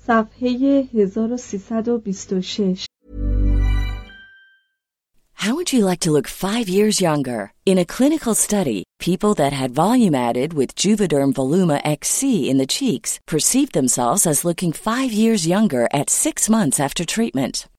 صفحه 1326 How would you like to look five years younger? In a clinical study, people that had volume added with Juvederm Voluma XC in the cheeks perceived themselves as looking five years younger at six months after treatment.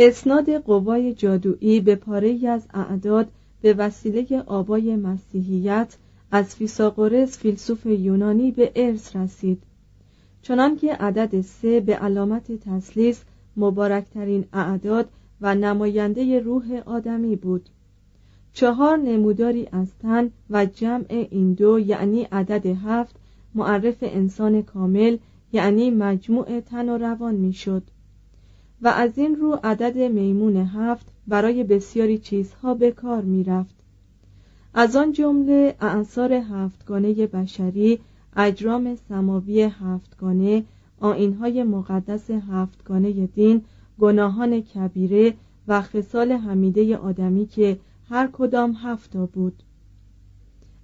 اسناد قوای جادویی به پاره از اعداد به وسیله آبای مسیحیت از فیساغورس فیلسوف یونانی به ارث رسید. چنانکه عدد سه به علامت تسلیس مبارکترین اعداد و نماینده روح آدمی بود. چهار نموداری از تن و جمع این دو یعنی عدد هفت معرف انسان کامل یعنی مجموع تن و روان می‌شد. و از این رو عدد میمون هفت برای بسیاری چیزها به کار می رفت. از آن جمله اعثار هفتگانه بشری اجرام سماوی هفتگانه آینهای مقدس هفتگانه دین گناهان کبیره و خصال حمیده آدمی که هر کدام هفتا بود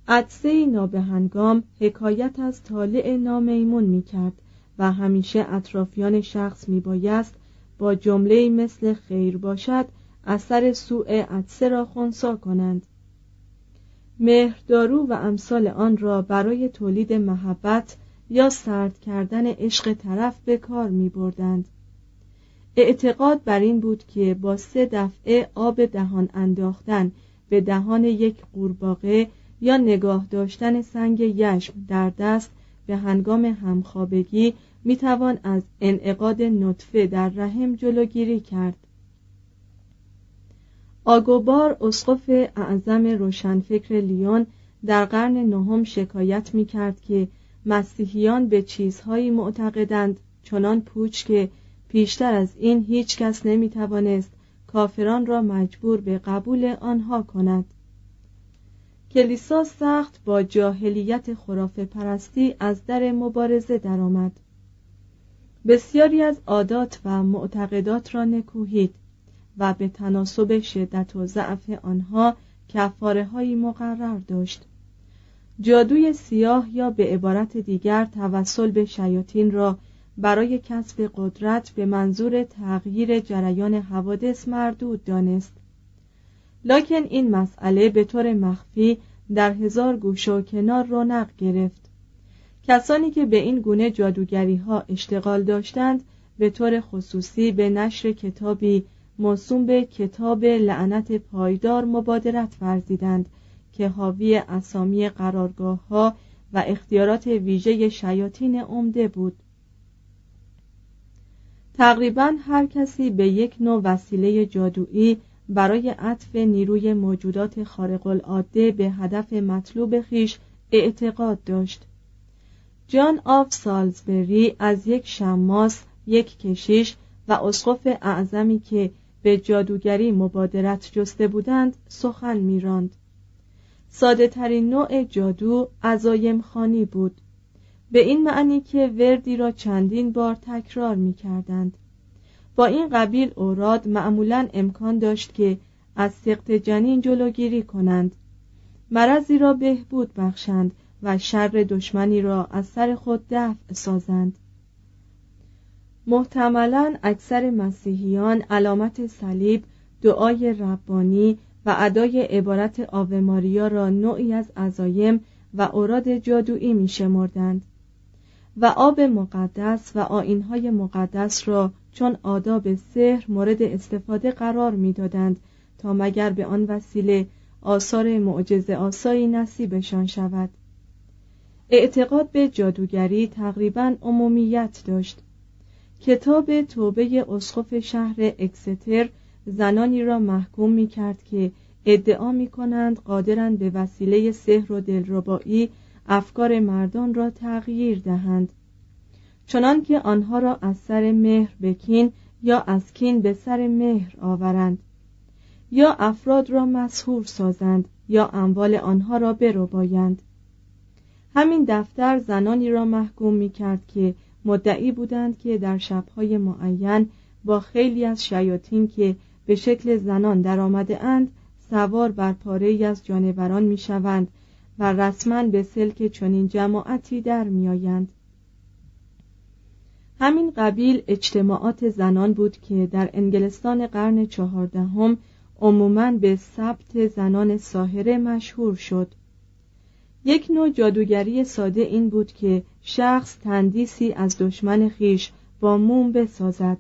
عدسه نابهنگام حکایت از طالع نامیمون می کرد و همیشه اطرافیان شخص می بایست با جمله مثل خیر باشد اثر سوء عدسه را خونسا کنند مهردارو و امثال آن را برای تولید محبت یا سرد کردن عشق طرف به کار می بردند. اعتقاد بر این بود که با سه دفعه آب دهان انداختن به دهان یک قورباغه یا نگاه داشتن سنگ یشم در دست به هنگام همخوابگی می‌توان از انعقاد نطفه در رحم جلوگیری کرد آگوبار اسقف اعظم روشنفکر لیون در قرن نهم شکایت می کرد که مسیحیان به چیزهایی معتقدند چنان پوچ که پیشتر از این هیچ کس نمی توانست کافران را مجبور به قبول آنها کند کلیسا سخت با جاهلیت خرافه پرستی از در مبارزه درآمد. بسیاری از عادات و معتقدات را نکوهید و به تناسب شدت و ضعف آنها کفاره هایی مقرر داشت. جادوی سیاه یا به عبارت دیگر توسل به شیاطین را برای کسب قدرت به منظور تغییر جریان حوادث مردود دانست. لکن این مسئله به طور مخفی در هزار گوش و کنار رونق گرفت. کسانی که به این گونه جادوگری ها اشتغال داشتند به طور خصوصی به نشر کتابی موسوم به کتاب لعنت پایدار مبادرت ورزیدند که حاوی اسامی قرارگاه ها و اختیارات ویژه شیاطین عمده بود. تقریبا هر کسی به یک نوع وسیله جادویی برای عطف نیروی موجودات خارق العاده به هدف مطلوب خیش اعتقاد داشت. جان آف سالزبری از یک شماس یک کشیش و اسقف اعظمی که به جادوگری مبادرت جسته بودند سخن میراند. ساده ترین نوع جادو عزایم خانی بود. به این معنی که وردی را چندین بار تکرار می کردند. با این قبیل اوراد معمولا امکان داشت که از سقط جنین جلوگیری کنند. مرضی را بهبود بخشند و شر دشمنی را از سر خود دفع سازند. محتملا اکثر مسیحیان علامت صلیب دعای ربانی و ادای عبارت آوه ماریا را نوعی از عزایم و اوراد جادویی می شمردند و آب مقدس و آینهای مقدس را چون آداب سحر مورد استفاده قرار می‌دادند تا مگر به آن وسیله آثار معجزه آسایی نصیبشان شود. اعتقاد به جادوگری تقریبا عمومیت داشت. کتاب توبه اسقف شهر اکستر زنانی را محکوم می کرد که ادعا می کنند قادرند به وسیله سحر و دلربایی افکار مردان را تغییر دهند. چنان که آنها را از سر مهر به کین یا از کین به سر مهر آورند. یا افراد را مسهور سازند یا اموال آنها را بربایند. همین دفتر زنانی را محکوم می کرد که مدعی بودند که در شبهای معین با خیلی از شیاطین که به شکل زنان در آمده اند سوار بر پاره از جانوران می شوند و رسما به سلک چنین جماعتی در می آیند. همین قبیل اجتماعات زنان بود که در انگلستان قرن چهاردهم عموماً به ثبت زنان ساهره مشهور شد یک نوع جادوگری ساده این بود که شخص تندیسی از دشمن خیش با موم بسازد.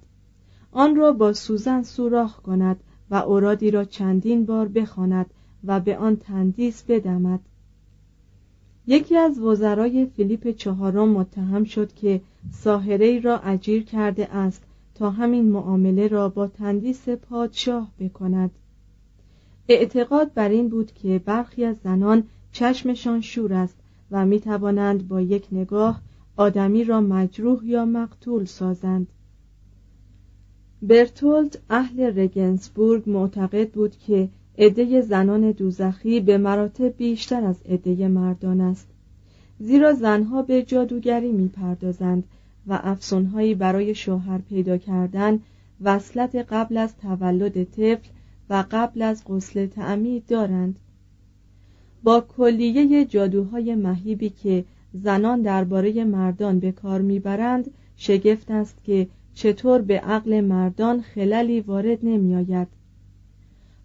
آن را با سوزن سوراخ کند و اورادی را چندین بار بخواند و به آن تندیس بدمد. یکی از وزرای فیلیپ چهارم متهم شد که ساهره را اجیر کرده است تا همین معامله را با تندیس پادشاه بکند. اعتقاد بر این بود که برخی از زنان چشمشان شور است و می توانند با یک نگاه آدمی را مجروح یا مقتول سازند. برتولد اهل رگنسبورگ معتقد بود که عده زنان دوزخی به مراتب بیشتر از عده مردان است. زیرا زنها به جادوگری می‌پردازند و افسونهایی برای شوهر پیدا کردن وصلت قبل از تولد طفل و قبل از غسل تعمید دارند. با کلیه جادوهای مهیبی که زنان درباره مردان به کار می‌برند شگفت است که چطور به عقل مردان خللی وارد نمیآید.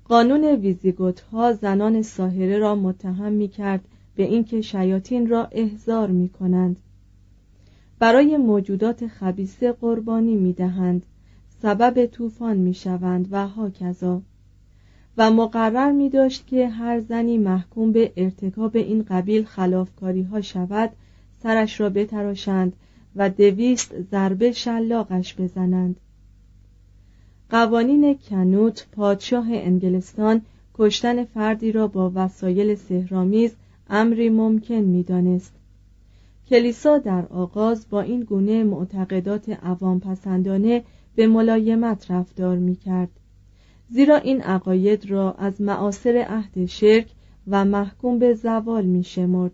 قانون ویزیگوت ها زنان ساهره را متهم می کرد به اینکه شیاطین را احضار می کنند برای موجودات خبیسه قربانی می دهند سبب طوفان می شوند و هاکذا و مقرر می داشت که هر زنی محکوم به ارتکاب این قبیل خلافکاری ها شود سرش را بتراشند و دویست ضربه شلاقش بزنند. قوانین کنوت پادشاه انگلستان کشتن فردی را با وسایل سهرامیز امری ممکن می‌دانست کلیسا در آغاز با این گونه معتقدات عوام پسندانه به ملایمت رفتار می کرد. زیرا این عقاید را از معاصر عهد شرک و محکوم به زوال می شمرد.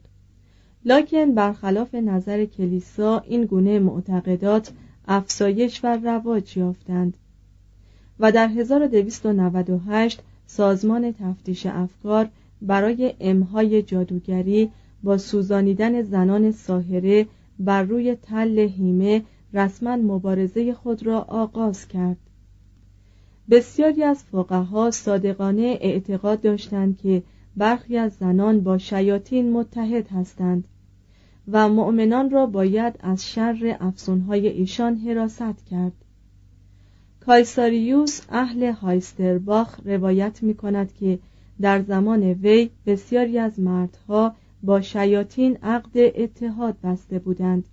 لکن برخلاف نظر کلیسا این گونه معتقدات افزایش و رواج یافتند و در 1298 سازمان تفتیش افکار برای امهای جادوگری با سوزانیدن زنان ساهره بر روی تل هیمه رسما مبارزه خود را آغاز کرد بسیاری از فقها صادقانه اعتقاد داشتند که برخی از زنان با شیاطین متحد هستند و مؤمنان را باید از شر افسونهای ایشان حراست کرد. کایساریوس اهل هایسترباخ روایت می کند که در زمان وی بسیاری از مردها با شیاطین عقد اتحاد بسته بودند.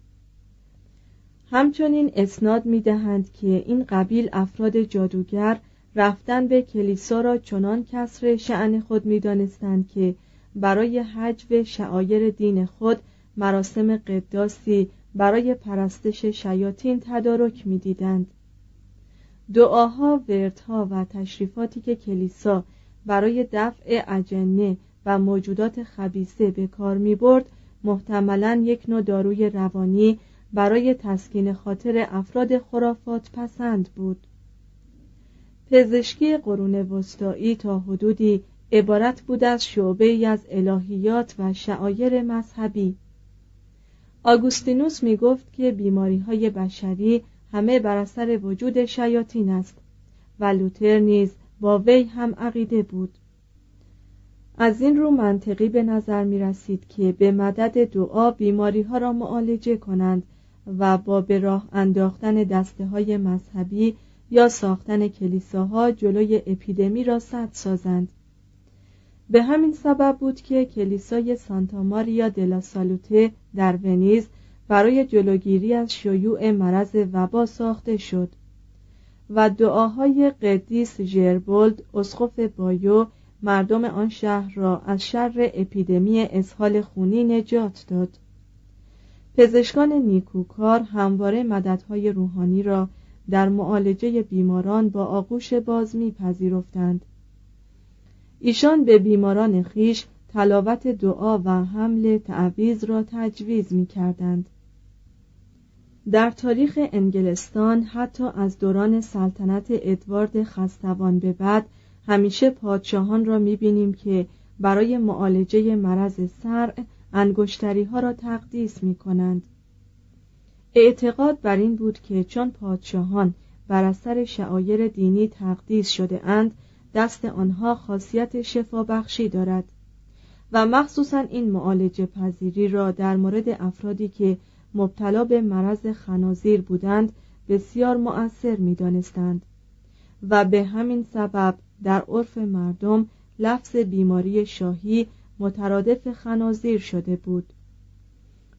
همچنین اسناد می دهند که این قبیل افراد جادوگر رفتن به کلیسا را چنان کسر شعن خود می دانستند که برای حجو شعایر دین خود مراسم قداسی برای پرستش شیاطین تدارک می دیدند. دعاها، وردها و تشریفاتی که کلیسا برای دفع اجنه و موجودات خبیسه به کار می برد محتملا یک نوع داروی روانی برای تسکین خاطر افراد خرافات پسند بود. پزشکی قرون وسطایی تا حدودی عبارت بود از شعبه از الهیات و شعایر مذهبی. آگوستینوس می گفت که بیماری های بشری همه بر اثر وجود شیاطین است و لوتر نیز با وی هم عقیده بود. از این رو منطقی به نظر می رسید که به مدد دعا بیماری ها را معالجه کنند و با به راه انداختن دسته های مذهبی یا ساختن کلیساها جلوی اپیدمی را سد سازند. به همین سبب بود که کلیسای سانتا ماریا دلا سالوته در ونیز برای جلوگیری از شیوع مرض وبا ساخته شد و دعاهای قدیس ژربولد اسقف بایو مردم آن شهر را از شر اپیدمی اسهال خونی نجات داد. پزشکان نیکوکار همواره مددهای روحانی را در معالجه بیماران با آغوش باز میپذیرفتند ایشان به بیماران خیش تلاوت دعا و حمل تعویز را تجویز می کردند. در تاریخ انگلستان حتی از دوران سلطنت ادوارد خستوان به بعد همیشه پادشاهان را می بینیم که برای معالجه مرض سر انگشتری ها را تقدیس می کنند. اعتقاد بر این بود که چون پادشاهان بر اثر شعایر دینی تقدیس شده اند دست آنها خاصیت شفا بخشی دارد و مخصوصا این معالجه پذیری را در مورد افرادی که مبتلا به مرض خنازیر بودند بسیار مؤثر می دانستند و به همین سبب در عرف مردم لفظ بیماری شاهی مترادف خنازیر شده بود.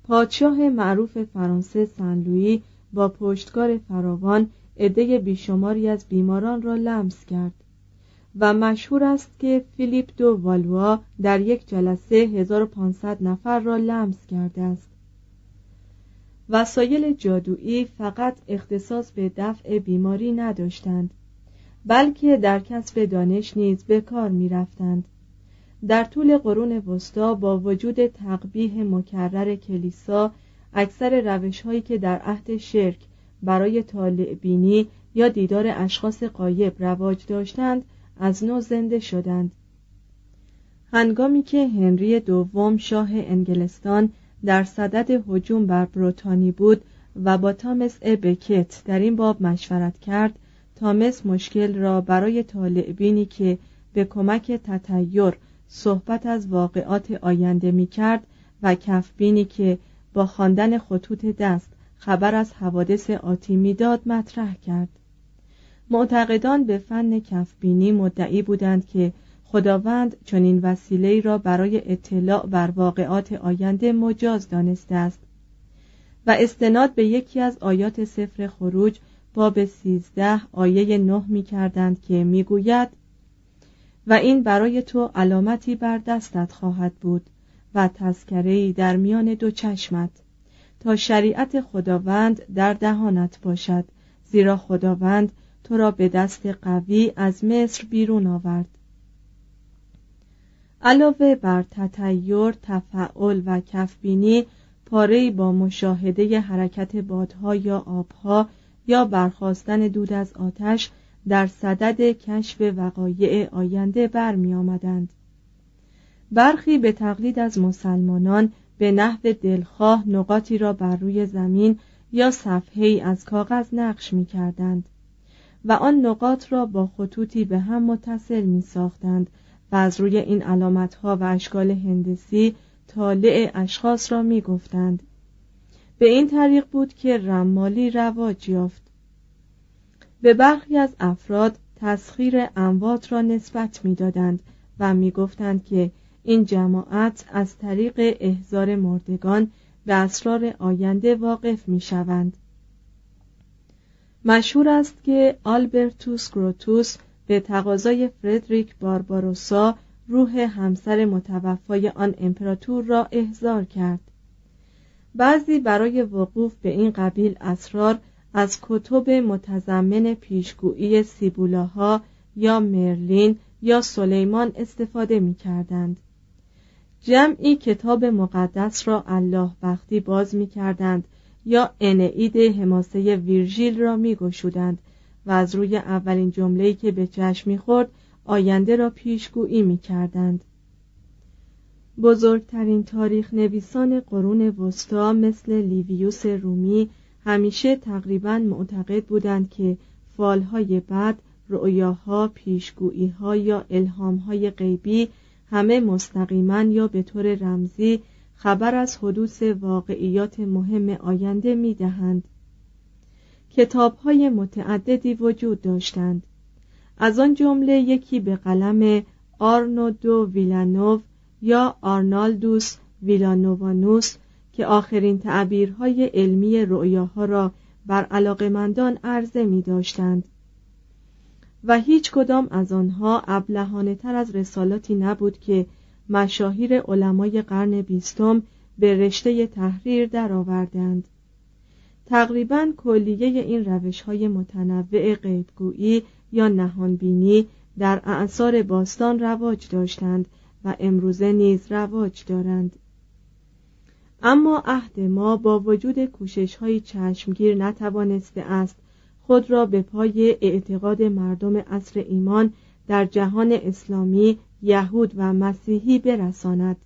پادشاه معروف فرانسه سنلویی با پشتکار فراوان عده بیشماری از بیماران را لمس کرد و مشهور است که فیلیپ دو والوا در یک جلسه 1500 نفر را لمس کرده است. وسایل جادویی فقط اختصاص به دفع بیماری نداشتند. بلکه در کسب دانش نیز به کار می رفتند. در طول قرون وسطا با وجود تقبیه مکرر کلیسا اکثر روش هایی که در عهد شرک برای طالع بینی یا دیدار اشخاص قایب رواج داشتند از نو زنده شدند هنگامی که هنری دوم شاه انگلستان در صدد هجوم بر بروتانی بود و با تامس بکت در این باب مشورت کرد تامس مشکل را برای طالعبینی که به کمک تطیر صحبت از واقعات آینده می کرد و کفبینی که با خواندن خطوط دست خبر از حوادث آتی می‌داد مطرح کرد. معتقدان به فن کفبینی مدعی بودند که خداوند چنین وسیله را برای اطلاع بر واقعات آینده مجاز دانسته است و استناد به یکی از آیات سفر خروج باب سیزده آیه نه می کردند که می گوید و این برای تو علامتی بر دستت خواهد بود و تذکرهی در میان دو چشمت تا شریعت خداوند در دهانت باشد زیرا خداوند تو را به دست قوی از مصر بیرون آورد. علاوه بر تطیر تفعل و کفبینی پاره با مشاهده حرکت بادها یا آبها یا برخواستن دود از آتش در صدد کشف وقایع آینده برمی آمدند. برخی به تقلید از مسلمانان به نحو دلخواه نقاطی را بر روی زمین یا صفحه از کاغذ نقش می کردند و آن نقاط را با خطوطی به هم متصل می ساختند و از روی این علامتها و اشکال هندسی طالع اشخاص را می گفتند. به این طریق بود که رمالی رواج یافت به برخی از افراد تسخیر اموات را نسبت می‌دادند و می‌گفتند که این جماعت از طریق احزار مردگان به اسرار آینده واقف می شوند. مشهور است که آلبرتوس گروتوس به تقاضای فردریک بارباروسا روح همسر متوفای آن امپراتور را احضار کرد بعضی برای وقوف به این قبیل اسرار از کتب متضمن پیشگویی سیبولاها یا مرلین یا سلیمان استفاده می کردند. جمعی کتاب مقدس را الله وقتی باز می کردند یا انعید حماسه ویرژیل را می گشودند و از روی اولین جمله‌ای که به چشم می‌خورد آینده را پیشگویی می کردند. بزرگترین تاریخ نویسان قرون وسطا مثل لیویوس رومی همیشه تقریبا معتقد بودند که فالهای بعد رؤیاها پیشگوییها یا الهامهای غیبی همه مستقیما یا به طور رمزی خبر از حدوث واقعیات مهم آینده می دهند. کتاب های متعددی وجود داشتند از آن جمله یکی به قلم آرنودو ویلانوف یا آرنالدوس ویلانووانوس که آخرین تعبیرهای علمی رؤیاها را بر علاقمندان عرضه می داشتند و هیچ کدام از آنها ابلهانه تر از رسالاتی نبود که مشاهیر علمای قرن بیستم به رشته تحریر درآوردند. تقریبا کلیه این روش های متنوع غیبگویی یا نهانبینی در اعثار باستان رواج داشتند و امروزه نیز رواج دارند. اما عهد ما با وجود کوشش های چشمگیر نتوانسته است خود را به پای اعتقاد مردم عصر ایمان در جهان اسلامی یهود و مسیحی برساند.